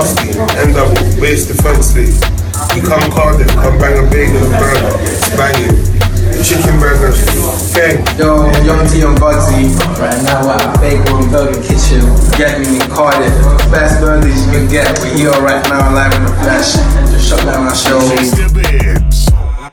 nasty, end up base defensively. You come Cardiff, come bang a bagel and burger, it's banging. Chicken burgers, gang. Yo, Young T and Bugsey, right now we're at Bagel and Burger Kitchen. Get me in Cardiff. Best burgers you can get. We're here right now, live in the flesh. Just shut down our show.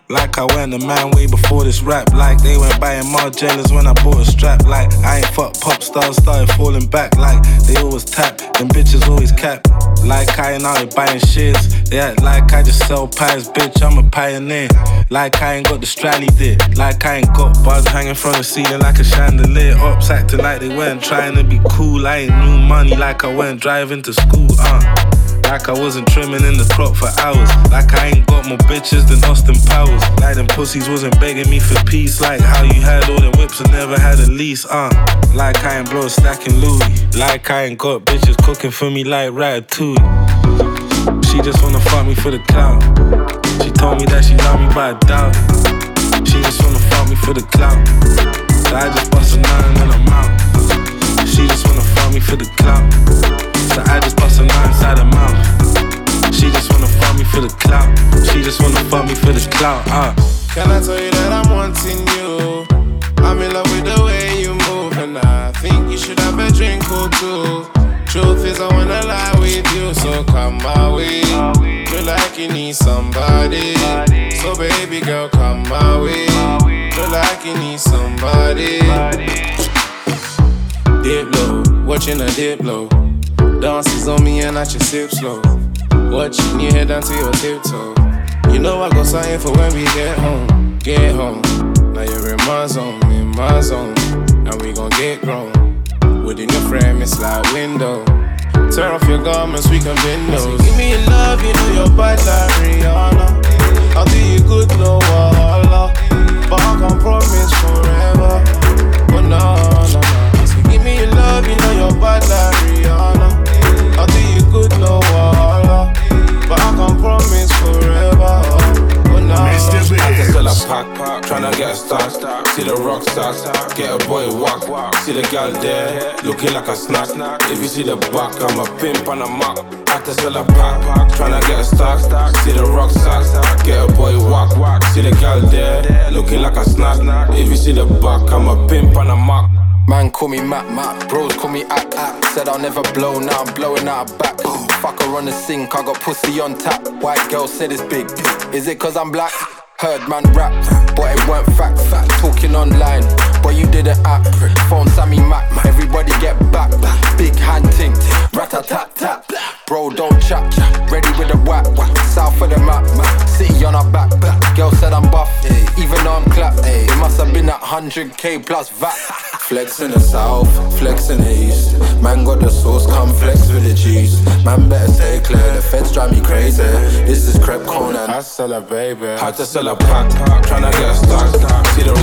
Like I went a man way before this rap. Like they went buying Margielas when I bought a strap. Like I ain't fuck pop stars, started falling back. Like they always tap, them bitches always cap. Like I ain't out here buying shits. They act like I just sell pies, bitch. I'm a pioneer. Like I ain't got the strally did. Like I ain't got bars hanging from the ceiling like a chandelier. Ops acting like they weren't trying to be cool. I ain't new money like I went driving to school. Uh. Like I wasn't trimming in the crop for hours. Like I ain't got more bitches than Austin Powers. Like them pussies wasn't begging me for peace. Like how you had all them whips and never had a lease. Uh, like I ain't blow a stack in Louis. Like I ain't got bitches cooking for me like Ratatouille. She just wanna fuck me for the clout. She told me that she love me, but I doubt. She just wanna fuck me for the clout. So I just bust a nine and I'm out. She just wanna fuck me for the clout. So I just bust a nine inside her mouth. She just wanna fuck me for the clout. She just wanna fuck me for the clout, uh. Can I tell you that I'm wanting you? I'm in love with the way you move, and I think you should have a drink or two. Truth is, I wanna lie with you, so come my way. Feel like you need somebody, so baby girl, come my way. Feel like you need somebody. Dip low, watching a dip low. Dances on me and I just sip slow. Watching your head down to your tiptoe. You know I go sign for when we get home. Get home. Now you're in my zone, in my zone. Now we gon' get grown. Within your frame, it's like window. Tear off your garments, we can bend those. Give me your love, you know your body like Rihanna. I'll do you good, no wahala. But I can't promise forever. But no, no, looking like a snack. If you see the back, I'm a pimp on a mop. I can sell a pack, tryna get a stack. See the rock stars, get a boy walk. See the gal there, looking like a snack. If you see the back, I'm a pimp on a mop. Man call me Mac Mac, bros call me Ack Ack. Said I'll never blow, now I'm blowing out back. Fuck her on the sink, I got pussy on tap. White girl said it's big. Is it cause I'm black? Heard man rap, but it weren't fact. Fact talking online, but you didn't act. Phone Sammy Mac, everybody get back. Big hand ting, rat a tat tat. Bro, don't chat, ready with a whack. South of the map, city on our back. Girl said I'm buff, even though I'm clapped. It must have been at 100k plus VAT. Flex in the south, flex in the east. Man got the sauce, come flex with the cheese. Man better stay clear, the feds drive me crazy. This is Crep Conan. I sell a baby. Had to sell a pack, tryna get a stack. See the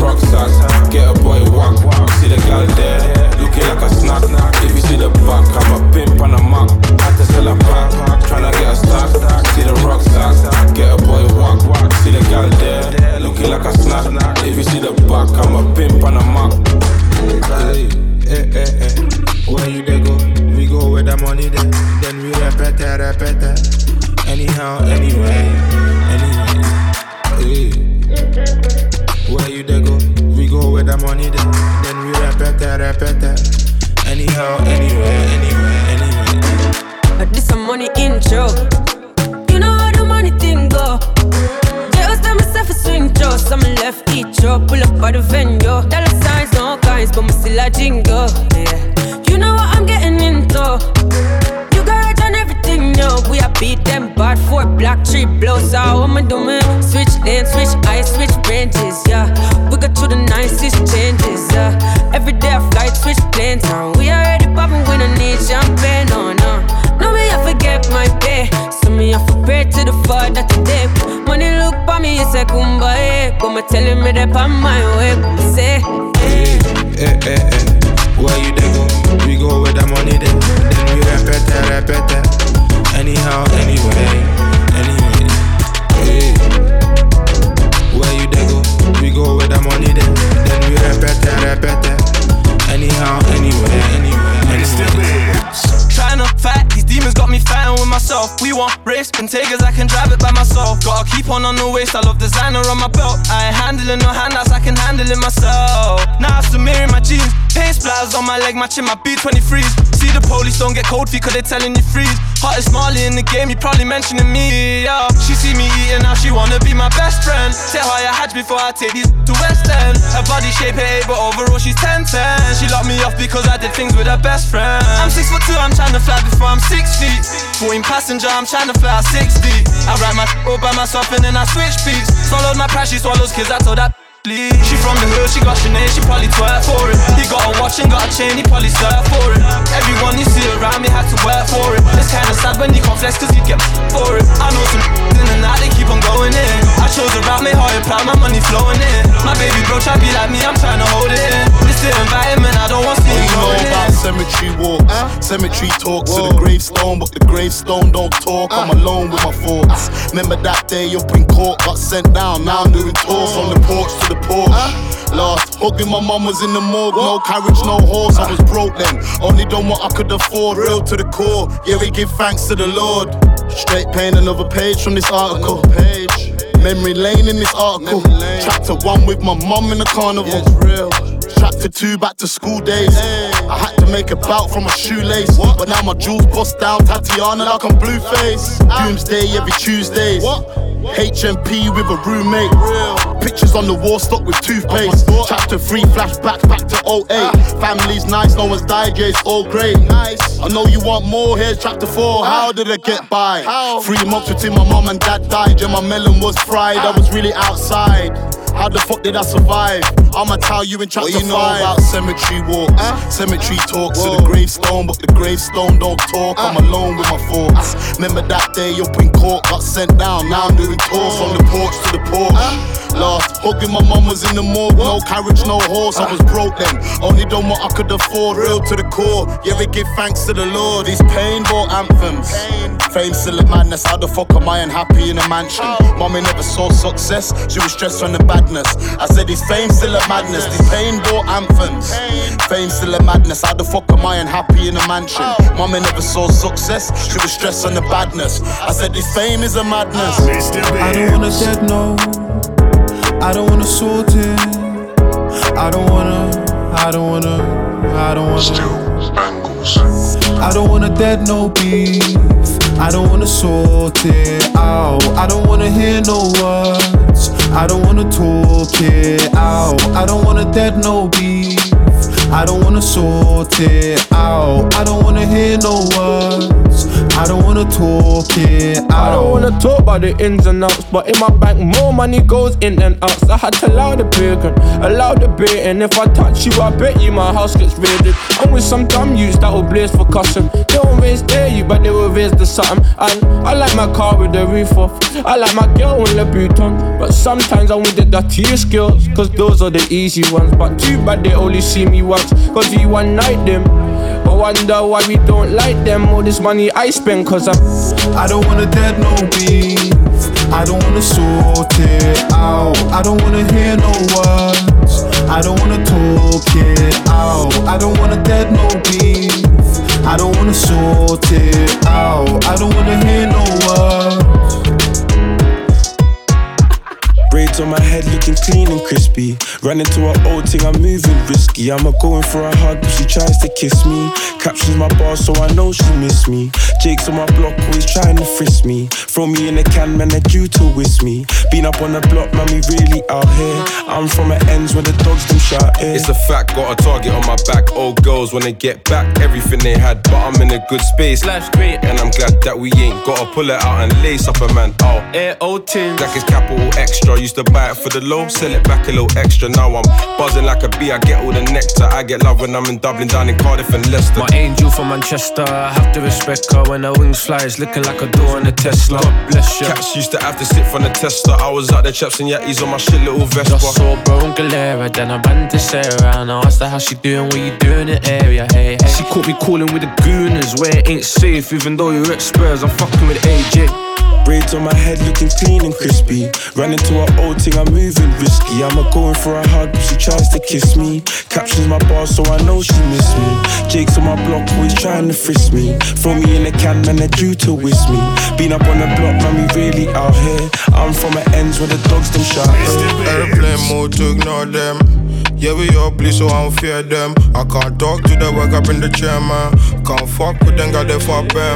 for me, you kumbaya. Come telling me that I'm my way. Come say, Hey, eh, eh, eh. Where you they go? We go where the money then. Then we repeat it, repeat it. Anyhow, anyway, anyway. Hey. Where you they go? We go where the money then. Then we repeat it, repeat it. Anyhow, anyway, anyway, anyway. Trying to fight, these demons got me fighting with myself. We want race. Contagious, I can drive it by myself. Gotta keep on on the waist, I love designer on my belt. I ain't handling no handouts, I can handle it myself. Now it's the mirror my jeans. Paint splatters on my leg, matching my B23s. See the police don't get cold feet, cause they telling you freeze. Hottest Marley in the game, you probably mentioning me, yeah. She see me eating, now she wanna be my best friend. Tell her I hatch before I take these to West End. Her body shape it, but overall she's 10 10. She locked me off because I did things with her best friend. I'm six foot two, I'm trying to fly before I'm six feet. 14 passenger, I'm trying to fly 60. I ride my all by myself and then I switch beats. Swallowed my pride, she swallows kids, I told that. Bleed. She from the hood, she got Sinead, she probably twerk for it. He got a watch and got a chain, he probably surf for it. Everyone you see around me had to work for it. It's kinda sad when you can't cause you get for it. I know some in the night, they keep on going in. I chose a route, made hard and proud, my money flowing in. My baby bro try be like me, I'm trying to hold it in. It's the environment, cemetery walks? Cemetery talks to the gravestone, but the gravestone don't talk. I'm alone with my thoughts. Remember that day up in court, got sent down. Now I'm doing tours from the porch to the porch. Last hugging my mum was in the morgue, no carriage, no horse. I was broke then, only done what I could afford, real to the core. Yeah, we give thanks to the Lord. Straight paying another page from this article. Page. Memory lane in this article. Chapter one with my mum in the carnival. real. Chapter two back to school days. I had to make a bout from a shoelace. But now my jewels bust down, Thotiana like I'm Blueface. Doomsday every Tuesdays. HMP with a roommate. Pictures on the wall stuck with toothpaste. Chapter 3 flashback back to 08. Family's nice, no one's died, yeah, it's all great. Nice. I know you want more, here's chapter 4. How did I get by? Three months between my mom and dad died, yeah, my melon was fried. I was really outside. How the fuck did I survive? I'ma tell you in chapter What you know five. about cemetery walks? Cemetery talks to the gravestone, but the gravestone don't talk. I'm alone with my thoughts. Remember that day up in court, got sent down. Now I'm doing tours from the porch to the porch. Last hugging my mum was in the morgue, no carriage, no horse. I was broke then, only done what I could afford, real to the core. Yeah, we give thanks to the Lord. These pain bought anthems. Fame still a madness. How the fuck am I unhappy in a mansion? Oh. Mommy never saw success, she was stressed from the badness. I said, Is fame still a madness? These pain bought anthems. Fame still a madness. How the fuck am I unhappy in a mansion? Mommy never saw success, she was stressed on the badness. I said, This fame is a madness. I don't wanna dead no. I don't wanna sort it. I don't wanna. I don't wanna. I don't wanna. I don't wanna dead no beef. I don't wanna sort it out. I don't wanna hear no words. I don't wanna talk it out. I don't wanna dead no beef. I don't wanna sort it out. I don't wanna hear no words. I don't wanna talk it out. I don't wanna talk about the ins and outs, but in my bank more money goes in than out. So I had to allow the bacon, allow the bait, and if I touch you, I bet you my house gets raided. I'm with some dumb youths that will blaze for custom. They won't raise dare you, but they will raise the something. And I like my car with the roof off. I like my girl in the Louboutin, but sometimes I want the dirtiest girls, cause those are the easy ones. But too bad they only see me once, cause you one night them. I wonder why we don't like them. All this money I spend, cause I'm. I don't wanna dead no beef. I don't wanna sort it out. I don't wanna hear no words. I don't wanna talk it out. I don't wanna dead no beef. I don't wanna sort it out. I don't wanna hear no words. Braids on my head looking clean and crispy. Run into an old thing, I'm moving risky. I'm a going for a hug, but she tries to kiss me. Captions my bar, so I know she miss me. Jake's on my block, always trying to frisk me. Throw me in a can, man, they're due to whisk me. Been up on the block, man, we really out here. I'm from the ends where the dogs them shout here. It's a fact, got a target on my back. Old girls wanna get back everything they had, but I'm in a good space. Life's great. And I'm glad that we ain't gotta pull it out and lace up a man. Oh, Air old tin. Jack is capital extra. Used to buy it for the low, sell it back a little extra. Now I'm buzzing like a bee. I get all the nectar. I get love when I'm in Dublin, down in Cardiff and Leicester. My angel from Manchester, I have to respect her when her wings fly. It's looking like a door in a Tesla. God bless you. Cats used to have to sit from the tester. I was out there chaps and yatties on my shit little Vespa. Just saw bro and Galera, then I ran to Sarah and I asked her how she doing, what you doing in the area, hey, hey. She caught me calling with the gooners where it ain't safe, even though you're at Spurs, I'm fucking with AJ. Braids on my head looking clean and crispy. Run into her old thing, I'm moving risky. I'm a going for a hug, she tries to kiss me. Captions my bar, so I know she miss me. Jake's on my block, always trying to frisk me. Throw me in a can, man, they're due to whisk me. Been up on the block, man, we really out here. I'm from the ends where the dogs them shout. Airplane mode to ignore them. Yeah, we all bleed, so I don't fear them. I can't talk to the work up in the chair, man. Can't fuck with them, got they for bear.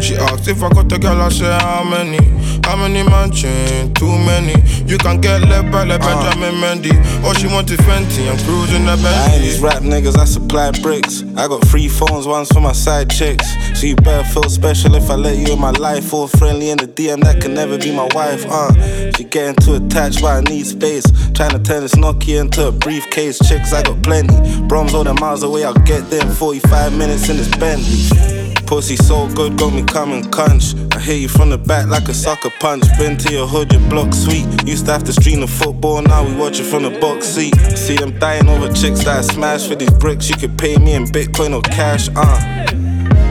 She asked if I got the girl, I say how many? How many mansion? Too many. You can get left by like uh. Benjamin Mendy. All she want is Fenty, I'm cruising the Bentley. I ain't these rap niggas, I supply bricks. I got three phones, one's for my side chicks. So you better feel special if I let you in my life. Or friendly in the DM, that can never be my wife, uh. She getting too attached, but I need space. Trying to turn this Nokia into a briefcase chicks, I got plenty. Broms all the miles away, I'll get there in 45 minutes in this Bentley. Pussy so good, got me coming cunch. I hit you from the back like a sucker punch. Been to your hood, your block sweet. Used to have to stream the football, now we watch it from the box seat. See them dying over chicks that I smash for these bricks. You could pay me in Bitcoin or cash, uh.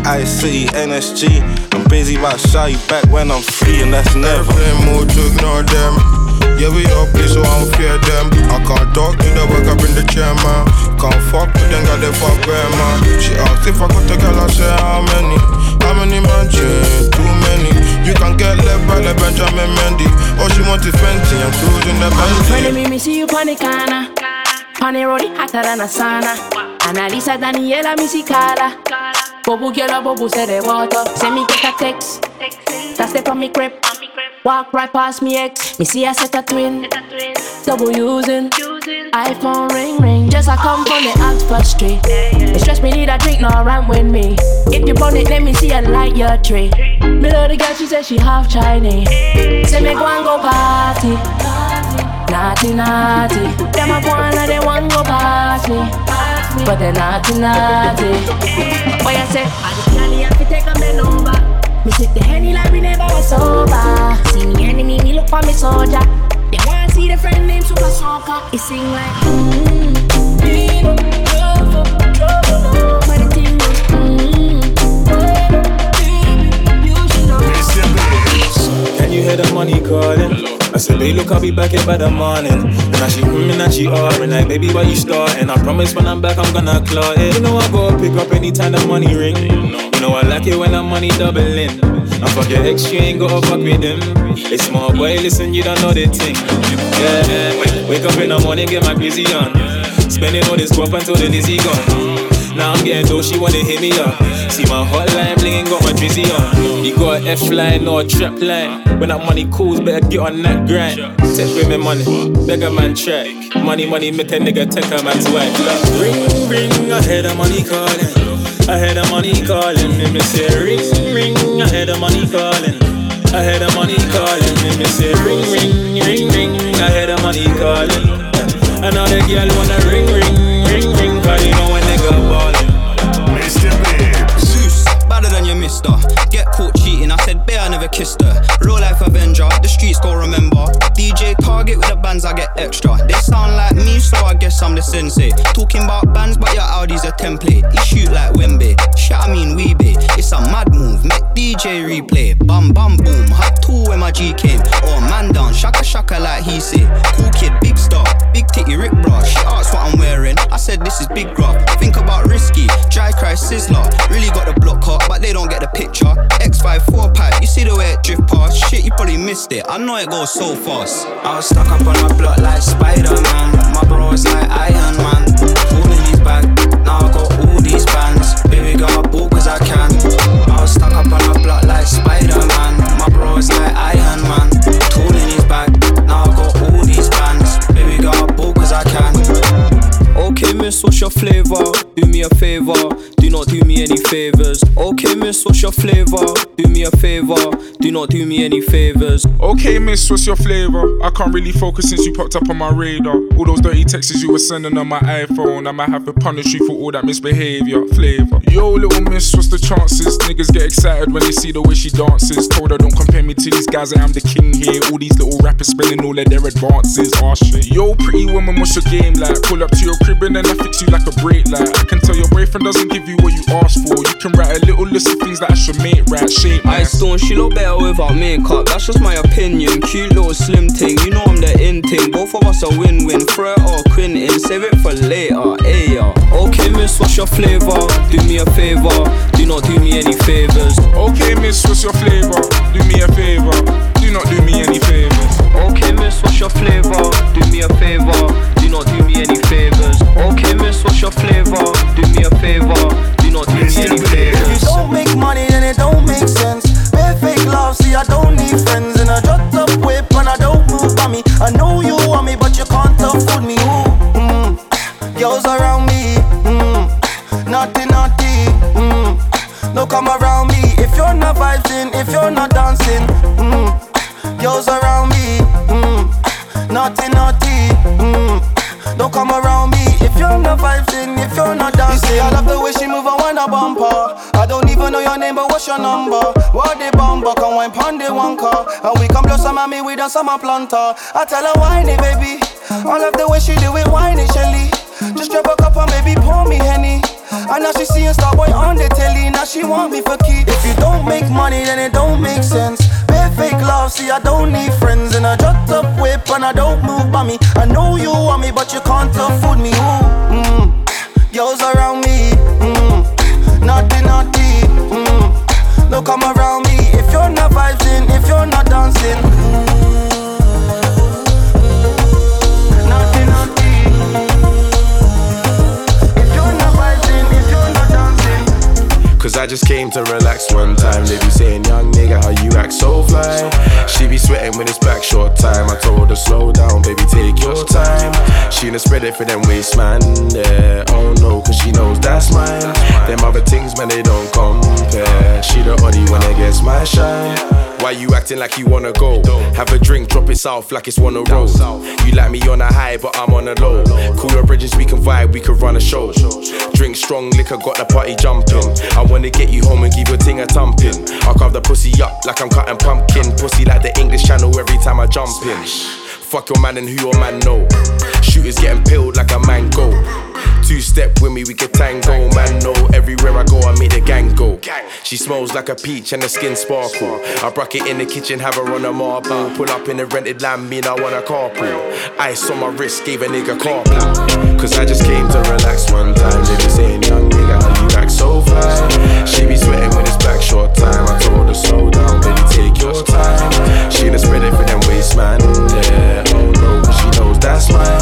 Ice City, NSG. I'm busy about shy you back when I'm free, and that's never. To ignore them. Yeah, we play, so I don't fear them. I can't talk to the work up in the chair, man. Can't fuck with them, got the fuck grandma. She asked if I got the girl, I say how many? How many mansions? Too many. You can get left by the Benjamin Mendy. All she wants is Fenty, I'm cruising the Bentley. Friend me, me see you on the corner. On the road, hotter than a sauna. Analisa Daniela, me see Bobu girl, bobu say the water. Send me get a text. That's the on me crib. Walk right past me ex. Me see I set a twin. Double using. iPhone ring ring. Just I come from the Oxford Street. It stress me need a drink, no run with me. If you burn it, let me see a light your tree. Me love the girl, she said she half Chinese. Say me go and go party. Naughty, naughty. Them a go and they want go past me. But they naughty, naughty. Boy, I say, I just can't have to take a bend over. Me sip the henny like we never was sober. See me enemy, me look for me soldier. They wanna see the friend named Super Soaker. It sing like mmm. Can you hear the money calling? I said, babe, look, I'll be back here by the morning. And now she humming and she offering like, baby, why you starting? I promise when I'm back, I'm gonna claw it. You know I go pick up anytime the money ring. You know I like it when the money doubling. I fuck your ex, you ain't gotta fuck with them. It's small boy, listen, you don't know the thing. Yeah, wake up in the morning, get my busy on. Spending all this guap until the dizzy gone. Now I'm getting though she wanna hit me up. See my hotline blingin', got my drizzy on. You got a F line or a trap line. When that money calls, better get on that grind. With me money, beggar man track. Money, money, make a nigga take a man's wife. Ring, ring, I hear the money calling. I hear the money calling. Let me say ring, ring, I hear the money calling. I hear the money calling. Let me say ring, ring, ring, ring. I hear the money calling. Another girl wanna ring, ring, ring, ring. Cause you know when Get caught cheating, I said, bear, I never kissed her. Real life Avenger, the streets go remember. DJ Target with the bands, I get extra. They sound like me, so I guess I'm the sensei. Talking about bands, but your Audi's a template. He shoot like Wembe, shit, I mean Weebay. It's a mad move, make DJ replay. Bam, bam, boom, hot two when my G came. Oh, man down, shaka shaka like he say. Cool kid, big star, big titty Rick bra. She asked what I'm wearing, I said this is big graph. Think about risky, dry cry sizzler. Really got the block hot, but they don't get the picture. X54 pipe, you see the way it drift past. Shit, you probably missed it. I know it goes so fast. I was stuck up on my block like Spider Man. My bro is like Iron Man. Holding his bag, now I got all these bands. Baby, got a ball cause I can. I was stuck up on my block like Spider Man. My bro is like Iron Man. Holding his bag, now I got all these bands. Baby, got a ball cause I can. Okay, miss, what's your flavor? Do me a favor, miss, what's your flavor? Do me a favor, do not do me any favors. Okay, miss, what's your flavor? I can't really focus since you popped up on my radar. All those dirty texts you were sending on my iPhone, I might have to punish you for all that misbehavior. Flavor. Yo, little miss, what's the chances? Niggas get excited when they see the way she dances. Told her don't compare me to these guys, I am the king here. All these little rappers spending all of their advances. Oh shit. Yo, pretty woman, what's your game like? Pull up to your crib and then I fix you like a brake light. I can tell your boyfriend doesn't give you what you asked for. You can write a little list things that I should make right. Shape I stone, she look better without makeup. That's just my opinion. Cute little slim thing, you know I'm the in thing. Both of us a win-win. Fred or Quentin, save it for later. Yeah. Okay, miss, what's your flavor? Do me a favor, do not do me any favors. Okay, miss, what's your flavor? Do me a favor, do not do me any favors. Okay, miss, what's your flavor? Do me a favor, do not do me any favors. Okay, miss, what's your flavor? Do me a favor, do not do me any favors. Make money, summer planter. I tell her whiny baby, I love the way she do it whiny Shelly. Just grab a cup and baby pour me henny. And now she seeing Starboy on the telly, now she want me for keep. If you don't make money, then it don't make sense. Fake love, see I don't need friends. And I drop up whip and I don't move by me. I know you want me, but you can't afford me. Ooh, mm. Girls around me, mm. naughty, naughty. Mm. Don't come around me if you're not vibing, if you're not dancing. I just came to relax one time. They be saying, young nigga, how you act so fly. She be sweating when it's back short time. I told her, slow down, baby, take your time. She done spread it for them waist, man. Yeah, oh no, cause she knows that's mine. Them other things, man, they don't compare. She the only one that gets my shine. Why you acting like you wanna go? Have a drink, drop it south like it's one a road. You like me on a high, but I'm on a low. Cool your bridges, we can vibe, we can run a show. Drink strong liquor, got the party jumping. I wanna get you home and give your ting a thumping. I carve the pussy up like I'm cutting pumpkin. Pussy like the English channel every time I jump in. Fuck your man and who your man know. Shooters getting peeled like a mango. Two step with me, we can tango. Man, no, everywhere I go, I make the gang go. She smells like a peach and the skin sparkle. I broke it in the kitchen, have her on a marble. Pull up in the rented land, mean I want a carpool. Ice on my wrist, gave a nigga carpool. Cause I just came to relax one time. Be saying, young nigga, you so fly. She be sweating when it's back short time. I told her, slow down, baby, take your time. She done it for them waist, man. Yeah, oh no, but she knows that's mine.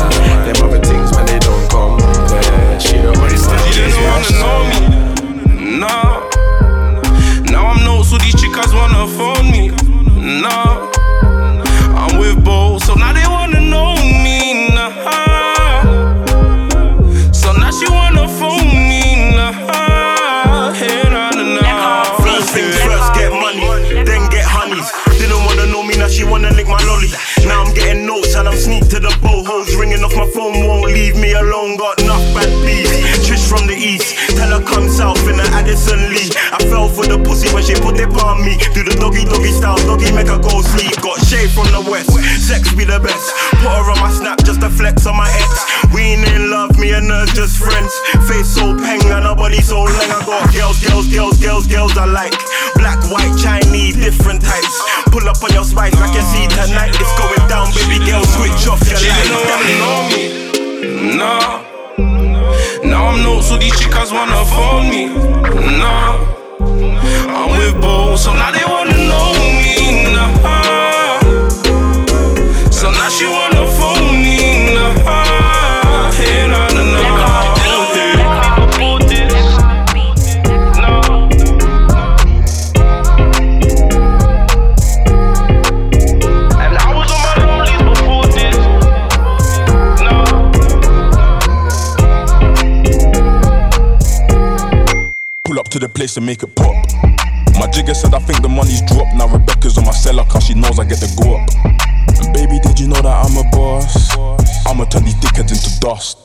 Make it pop. My jigger said I think the money's dropped. Now Rebecca's on my cellar cause she knows I get the go up. And baby, did you know that I'm a boss? I'ma turn these dickheads into dust.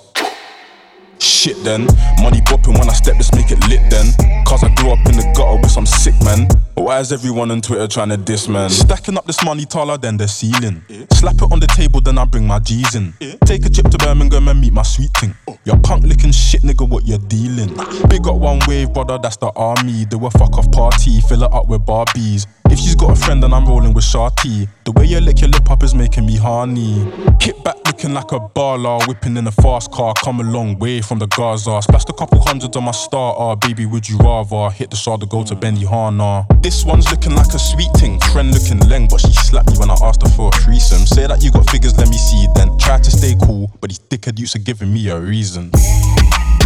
Shit then, money bopping when I step, let's make it lit then. Cause I grew up in the gutter with some sick man. Why is everyone on Twitter trying to diss, man? Stacking up this money taller than the ceiling. Slap it on the table, then I bring my G's in. Take a trip to Birmingham and meet my sweet thing. You're punk licking shit, nigga, what you're dealing. Big up one wave, brother, that's the army. Do a fuck off party, fill it up with Barbies. If she's got a friend, then I'm rolling with Sharty. The way you lick your lip up is making me horny. Hit back looking like a baller, whipping in a fast car. Come a long way from the Gaza. Splashed a couple hundreds on my starter. Baby, would you rather hit the shard to go to Benihana? This one's looking like a sweet thing. Friend looking leng, but she slapped me when I asked her for a threesome. Say that you got figures, let me see. Then try to stay cool, but these dickhead youths are giving me a reason.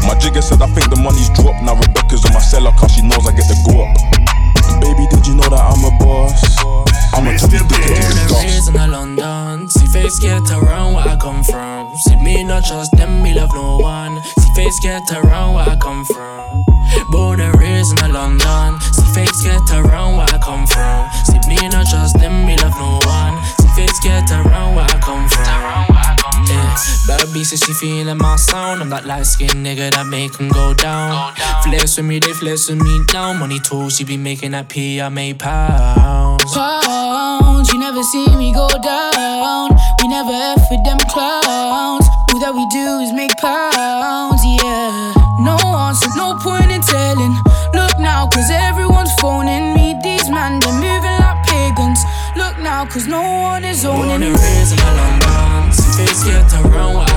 My jigger said I think the money's dropped. Now Rebecca's on my cellar, cause she knows I get the go up. Baby, did you know that I'm a boss? I'm a tell Raised in London, see face get around where I come from. See me not trust them, me love no one. See face get around where I come from. Born and raised in London, see face get around where I come from. See me not trust them, me love no one. See face get around where I come from. Yeah. Baby says she feeling my sound. I'm that light skinned nigga that make him go down. Flex with me, they flex with me now. Money too, she be making that P, I make pounds. Pounds, you never see me go down. We never F with them clowns. All that we do is make pounds, cause no one is owning Born and raised in London, see face get around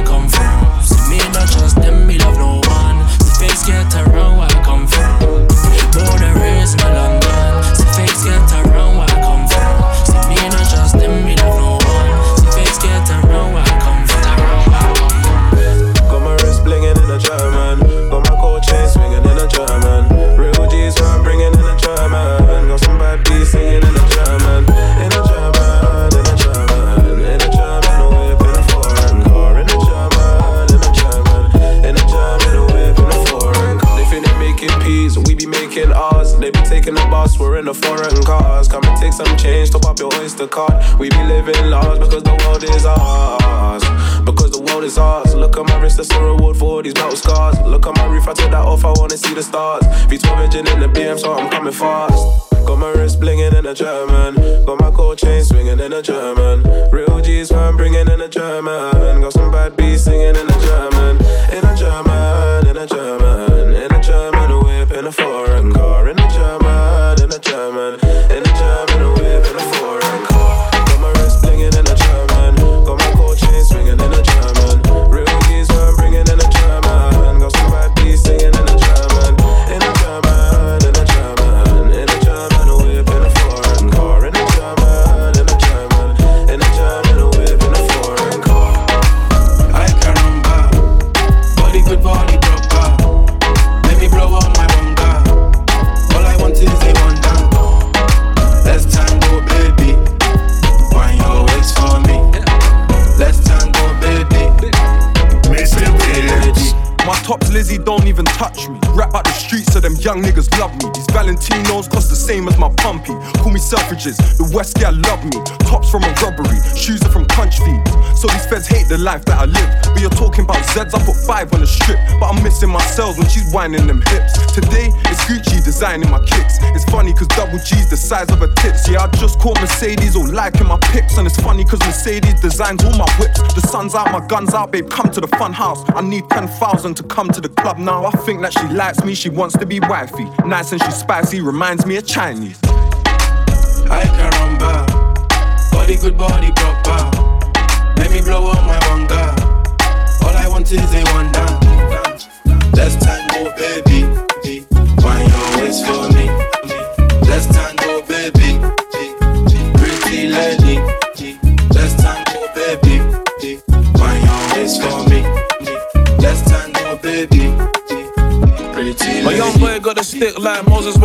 West girl love me. Tops from a robbery, shoes are from punch feeds. So these feds hate the life that I live. But you're talking about Zeds, I put five on the strip. But I'm missing my cells when she's whining them hips. Today, it's Gucci designing my kicks. It's funny cause double G's the size of her tits. Yeah, I just caught Mercedes all liking my pics. And it's funny cause Mercedes designs all my whips. The sun's out, my gun's out, babe, come to the fun house. I need 10,000 to come to the club now. I think that she likes me, she wants to be wifey. Nice and she's spicy, reminds me of Chinese.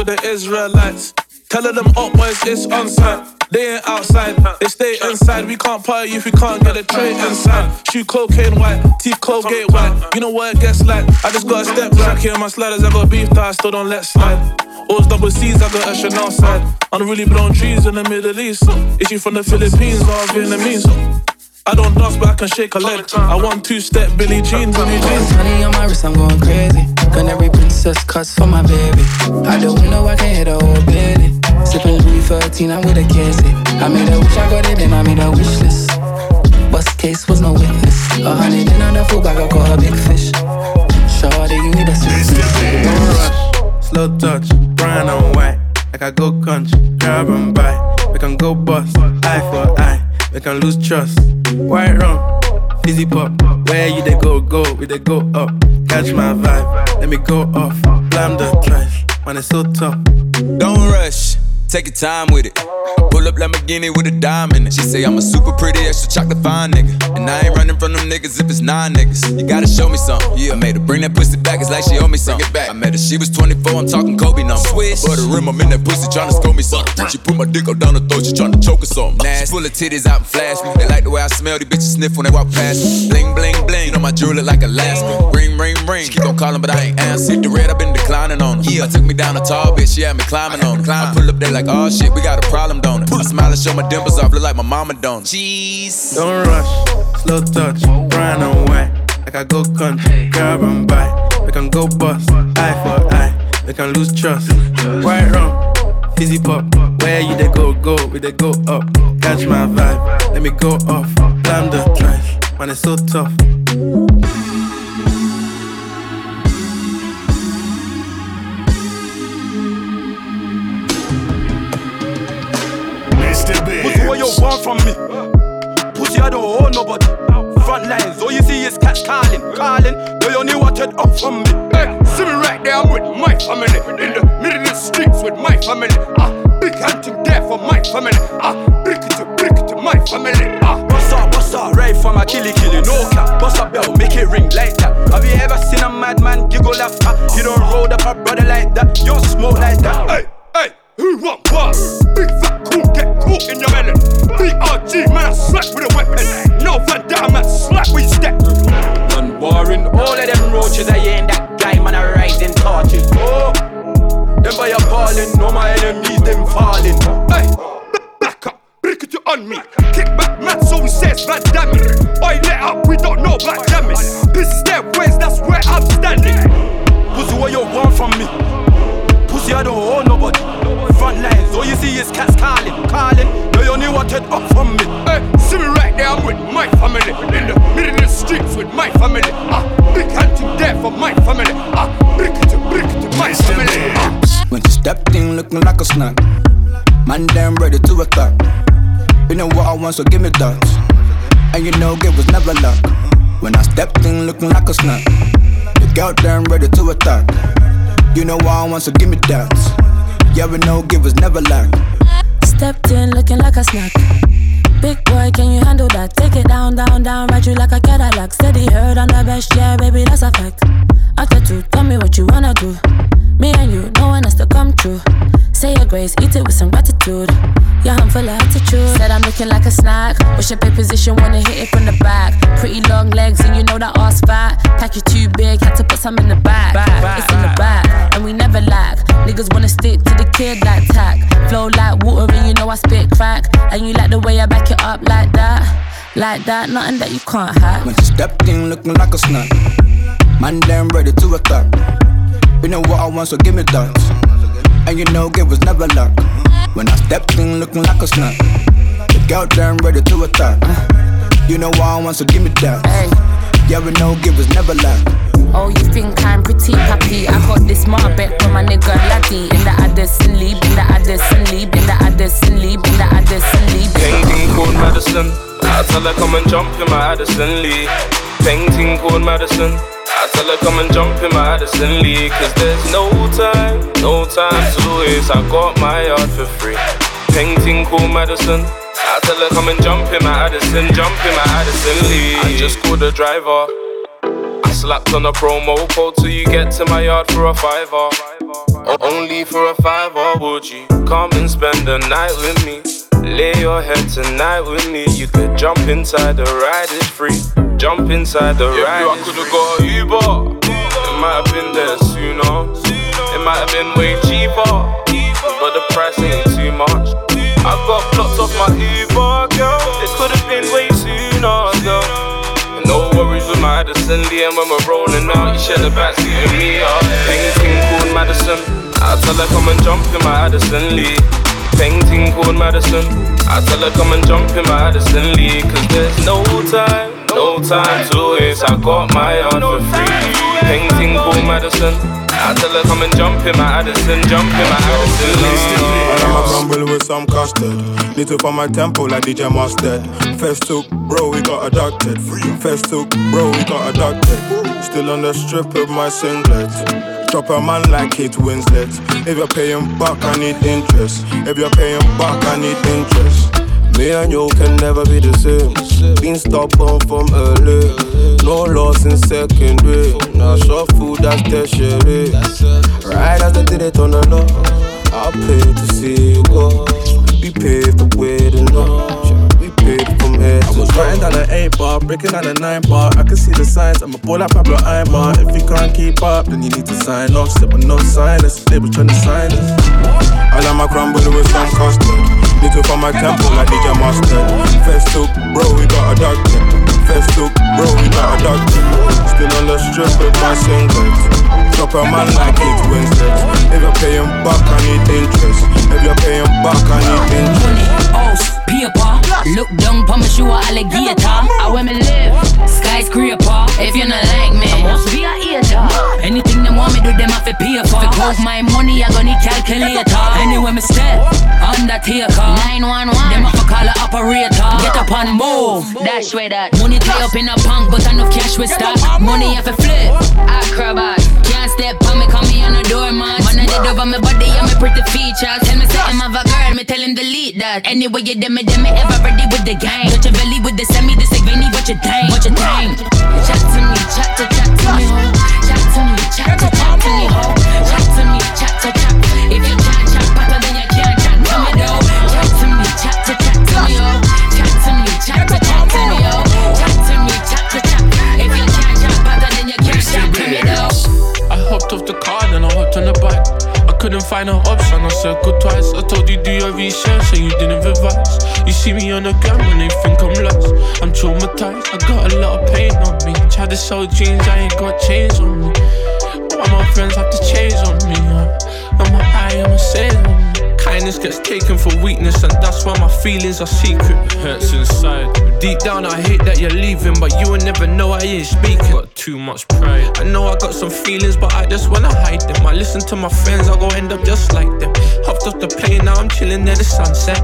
With the Israelites. Telling them up boys it's on site. They ain't outside, they stay inside. We can't party if we can't get a tray inside. Shoe cocaine white, teeth Colgate white. You know what it gets like. I just got a step back here my sliders. I got beef that I still don't let slide. Always double C's, I got a Chanel side. I'm really blowing trees in the Middle East. Is she from the Philippines or Vietnamese? I don't dance, but I can shake a leg. I want two step Billie Jean, Billie Jean. Money on my wrist, I'm going crazy. Gun every princess cuts for my baby. I don't know I can hit a whole baby. Sipping Louis 13, I'm with a casey. I made a wish, I got it, then I made a wish list. Worst case was no witness. A hundred in on the full bag, I caught a big fish. Shorty, you need a sister. Don't rush, slow touch, brown and white. Like I go country, grab and buy. We can go bust, eye for eye. We can lose trust. White rum, fizzy pop. Where you they go, go, we they go up. Catch my vibe, let me go off. Blam the trash, man, it's so tough. Don't rush, take your time with it. Pull up Lamborghini with a diamond. She say I'm a super pretty, extra chocolate fine nigga. And I ain't running from them niggas if it's nine niggas. You gotta show me something. Yeah, I made her bring that pussy back, it's like she owe me something. Back. I met her, she was 24, I'm talking Kobe number. Swish. But the rim, I'm in that pussy trying to score me something. She put my dick up down the throat, she tryna choke or something. Nasty. Full of titties out and flash me. They like the way I smell, these bitches sniff when they walk past me. Bling, bling, bling. You know my jewelry look like Alaska. Ring, ring, ring. She keep on calling, but I ain't answer. The red, i been declining on her. Yeah, I took me down a tall bitch, she had me climbing on her. I pull up there like, oh shit, we got a problem, don't it? I smile and show my dimples off, look like my mama don't. Jeez. Don't rush, slow touch, brown and white. Like I go country, grab and buy. We can go bust, eye for eye. We can lose trust. White rum, fizzy pop. Where you they go, go, we they go up. Catch my vibe, let me go off. Blam the trash, man, it's so tough. You want from me? Pussy, I don't owe nobody. Front lines, all you see is cats calling, calling. They only wanted up from me. Hey, see me right there, I'm with my family. In the middle of the streets with my family. Ah, big hunting there for my family. Ah, brick to brick it to my family. Ah, bust up, bust up, right from a killy killy, no cap. Bust up bell, make it ring like that. Have you ever seen a madman giggle after? You don't roll up a brother like that. You don't smoke like that. Hey, hey, who want what? Big fat cool, get caught in your melon. BRG, man, I slap with a weapon. No Van Damme, man, slap with your step. None boring, all of them roaches, I ain't that guy, man, I rising torches. Oh, them by appalling, no my enemies, them falling. Hey, back up, break it on me. Kick back, man, so he says Van Damme. I let up, we don't know about damage. This is their ways, that's where I'm standing. Pussy, what you want from me? Pussy, I don't owe nobody. Front lines, all you see is cats calling, calling. They only wanted up from me. Hey, see me right there, I'm with my family. In the middle of the streets with my family. Ah, big hunting there for my family. Ah, brick it to brick it to my family. Ah. When you stepped in looking like a snack, man, damn ready to attack. You know what I want, so give me that. And you know, it was never luck. When I stepped in looking like a snack, the girl damn ready to attack. You know I want, so give me that. Yeah, we know givers never lack. Stepped in looking like a snack. Big boy, can you handle that? Take it down, down, down, ride you like a Cadillac. Steady heard on the best, yeah, baby, that's a fact. Two, tell me what you wanna do. Me and you, no one has to come true. Say your grace, eat it with some gratitude. Yeah, I'm full of attitude. Said I'm looking like a snack. Wish your pay position, wanna hit it from the back. Pretty long legs, and you know that ass fat. Pack you too big, had to put some in the back. It's in the back, and we never lack. Niggas wanna stick to the kid like tack. Flow like water, and you know I spit crack. And you like the way I back it up like that. Like that, nothing that you can't hack. When she stepped in looking like a snack, man, damn ready to attack. You know what I want, so give me that. And you know it was never luck. When I stepped in looking like a snack, the girl damn ready to attack. You know what I want, so give me that. Yeah, we know it was never luck. Oh, you think I'm pretty happy? I got this Marbek with my nigga Laddie. In the Addison Lee, in the Addison Lee, in the Addison Lee, in the Addison Lee. Painting called Madison. I tell her come and jump in my Addison Lee. Painting called Madison. I tell her come and jump in my Addison Lee. Cause there's no time, no time to waste. I got my yard for free. Painting called Madison. I tell her come and jump in my Addison, jump in my Addison Lee. I just called the driver. I slapped on a promo code till you get to my yard for a fiver. Only for a fiver, would you come and spend the night with me? Lay your head tonight with me. You could jump inside the ride, it's free. Jump inside the Yeah, ride. I could've got a Uber. It might have been there sooner. It might have been way cheaper, but the price ain't too much. I got blocked off my Uber, girl. It could have been way sooner, girl. No worries with my Addison Lee, and when we're rolling out, you share the backseat with me. Uh, painting called Madison. I tell her come and jump in my Addison Lee. Painting called Madison. I tell her come and jump in my Addison Lee. Cause there's no time, no time to waste. I got my yard for free. Painting called Madison. I tell her come and jump in my Addison, jump in my Addison Lee. And I'ma crumble with some custard. Little for my temple like DJ Mustard. First took, bro, we got adopted. First took, bro, we got adopted. Still on the strip with my singlet. Drop a man like Kate Winslet. If you're paying back, I need interest. If you're paying back, I need interest. Me and you can never be the same. Been stubborn from early. No loss in secondary. Now short food, that's tertiary. Right as they did it on the law. I'll pay to see you go. We paved the way to know. We paved I was writing down an 8 bar, breaking down a 9 bar. I can see the signs, I'm a ball like Pablo Aimar. If you can't keep up, then you need to sign off. Sit with no silence, they was trying to sign us. I let my crumble with some custard. Little for my temple like DJ Mustard. First took, bro, we got adopted. First took, bro, we got adopted. Still on the strip with my singlet. Drop a man like Kate Winslet. If you're paying back, I need interest. If you're paying back, I need interest. Paper. Look down, promise you a alligator. I where me live, skyscraper. If you not like me, I must be a hater. Anything them want me do, them have to pay for. To count my money, I gonna need calculator. Anywhere me step, undertaker. 911, them have to call a operator. Get up and move, dash with that. Money tie up in a bank, but enough cash with stock. Money have to flip, acrobat. Can't step on me, call me on a door, Man, I did over my body and my pretty features. Tell me something of a girl, me tell him delete that. Anyway, you dem me, dem me ever ready with the game. Touch your belly with the semi, this ain't veiny, what you think? What you think? Chat to me, chat to chat to me, ho. Chat to me, chat to chat to me, ho. Chat to me, chat to chat. An option, I circled twice. I told you do your research and you didn't revise. You see me on the gram and they think I'm lost. I'm traumatized, I got a lot of pain on me. Tried to sell jeans, I ain't got chains on me. All my friends have to change on me. I'm a eye, I'm a. Kindness gets taken for weakness, and that's why my feelings are secret. Hurts inside. Deep down, I hate that you're leaving, but you will never know I ain't speaking. Too much pride. I know I got some feelings, but I just wanna hide them. I listen to my friends, I go end up just like them. Hopped off the plane, now I'm chilling near the sunset.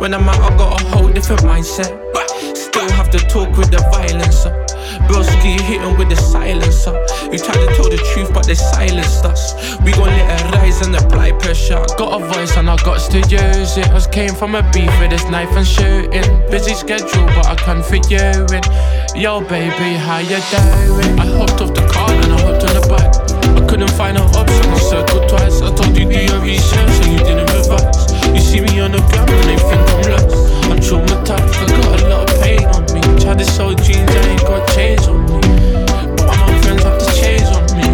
When I'm out, I got a whole different mindset. But Still have to talk with the violence. Uh. Broski hitting with the silencer. You try to tell the truth, but they silenced us. We gon' let it rise and apply pressure. I got a voice and I got to use it. Us came from a beef with this knife and shooting. Busy schedule, but I can fit you in. Yo, baby, how you doing? I hopped off the car and I hopped on the bike. I couldn't find an option, I circled twice. I told you do your research and you didn't revise. See me on the ground and they think I'm lost. I'm traumatized, I got a lot of pain on me. Tried to sell jeans, I ain't got chains on me. But all my friends have to change on me.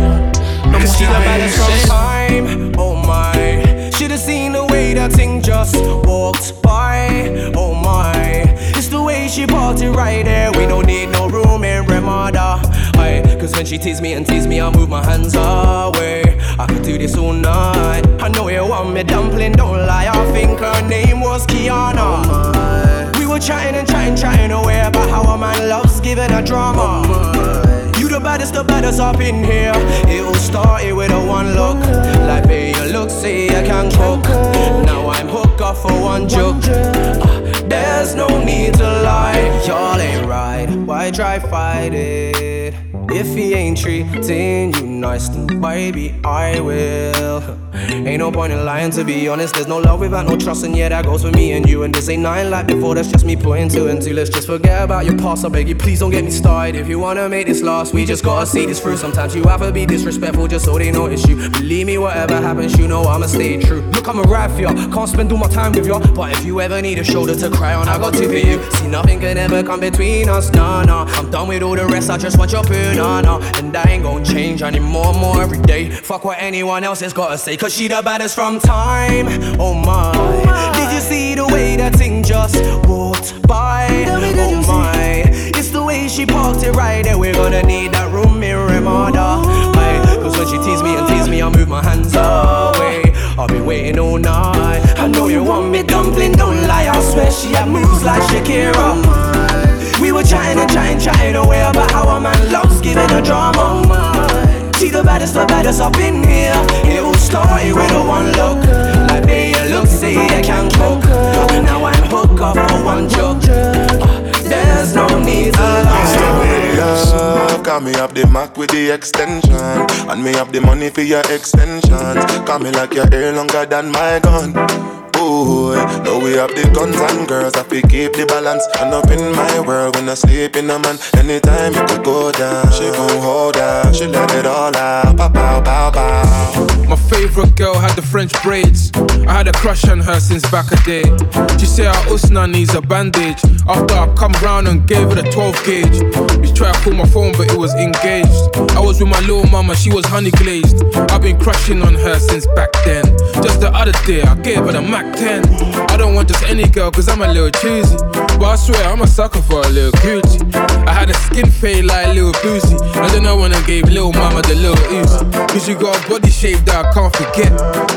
No more See the time balance from time, oh my. Should've seen the way that thing just walked by, oh my. It's the way she parked it right there. We don't need no room in Ramada. Aye, Cause when she tease me and tease me, I move my hands away. I could do this all night. I know you want me dumpling, don't lie. I think her name was Kiana. We were chatting and chatting, chatting away about how a man loves giving a drama. You the baddest, the baddest up in here. It all started with a one look. Like, babe, you look, see, I can cook. Now I'm hooked up for one joke. Uh, there's no need to lie. Y'all ain't right. Why try fight it? If he ain't treating you nice, then baby, I will. Ain't no point in lying, to be honest. There's no love without no trust, and yeah, that goes for me and you. And this ain't nothing like before, that's just me putting two and two. Let's just forget about your past. I beg you, please don't get me started. If you wanna make this last, we just gotta see this through. Sometimes you have to be disrespectful just so they notice you. Believe me, whatever happens, you know I'ma stay true. Look, I'm a ride for ya. Can't spend all my time with ya. But if you ever need a shoulder to cry on, I got two for you. See, nothing can ever come between us, nah, nah. I'm done with all the rest, I just want your poo, nah, nah. And I ain't gon' change any more more every day. Fuck what anyone else has gotta say, cause she the baddest from time. Oh, oh my. Did you see the way that thing just walked by? Oh my. It's the way she parked it right there. We're gonna need that room in Ramada. Aye, Cause when she tease me and tease me, I move my hands away. I'll be waiting all night. I know you want me dumpling, don't lie. I swear she had moves like Shakira. We were chatting and chatting, chatting away about how a man loves giving a drama. See the baddest, the baddest up in here. Started with a one look. Like, babe, you look, see, I can't cook. Now I'm hooked up for one joke. Uh, there's no need to. Love, got me up the Mac with the extension. And me have the money for your extensions. Got me like your hair longer than my gun. Ooh, now we have the guns and girls. I fi keep the balance. And up in my world when I sleep in a man. Anytime you could go down, she gon' hold out. She let it all out. Pow pow pow pow. My favorite girl had the French braids. I had a crush on her since back a day. She said her usna needs a bandage. After I come round and gave her the 12 gauge. She tried to call my phone, but it was engaged. I was with my little mama, she was honey glazed. I've been crushing on her since back then. Just the other day, I gave her the Mac 10. I don't want just any girl, cause I'm a little cheesy. But I swear, I'm a sucker for a little Gucci. I had a skin fade like a Lil Boosie. And then I went and gave Lil Mama the little ooze. Cause you got a body shape that I can't forget.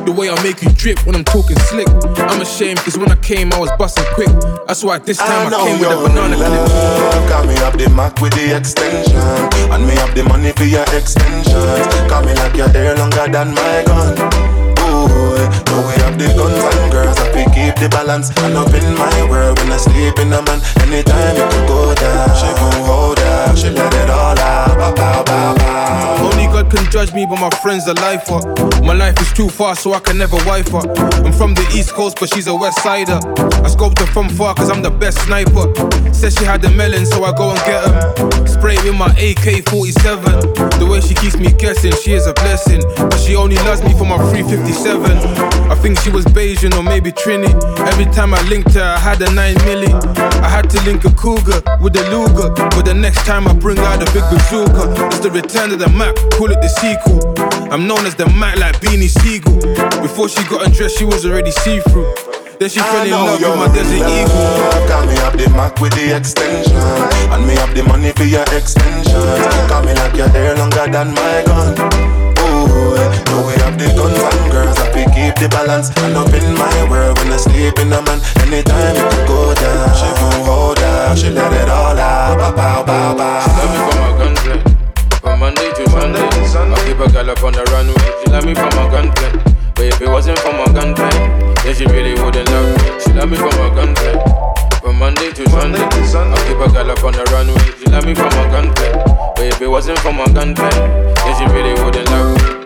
The way I make you drip when I'm talking slick. I'm ashamed, cause when I came, I was busting quick. That's why this time I, know came with a banana clip. Got me up the Mac with the extension And me have the money for your extensions. Got me like your hair longer than my gun. Ooh, now we have the guns and girls I fi keep the balance And up in my world when I sleep in a man Anytime you can go down She gon' hold out, she let it all out Bow, bow, bow, bow Only God can judge me, but my friends are lifer. My life is too far, so I can never wife her. I'm from the East Coast, but she's a West Sider. I scoped her from far, cause I'm the best sniper. Said she had the melon, so I go and get her. Spray with my AK 47. The way she keeps me guessing, she is a blessing. But she only loves me for my 357. I think she was Bajan or maybe Trini. Every time I linked her, I had a 9 milli. I had to link a cougar with a Luger. But the next time I bring out a big bazooka, it's the return of the Mac, call it the sequel. I'm known as the Mac like Beanie Sigel. Before she got undressed, she was already see through. Then she fell in love with my Desert Eagle. Got me up the Mac with the extension And me have the money for your extensions Got me like your hair longer than my gun Ooh, now we have the guns and girls I fi keep the balance And up in my world when I sleep in a man Anytime you can go down She gon' hold out, she let it all out Bow, bow, bow, bow Love me for my gunplay. From Monday to Sunday. I keep a girl up on the runway. She love me for my gunplay. But if it wasn't for my gunplay, then she really wouldn't love me. She love me for my gunplay. From Monday to Sunday. I keep a girl up on the runway. She love me for my gunplay. But if it wasn't for my gunplay, then she really wouldn't love me.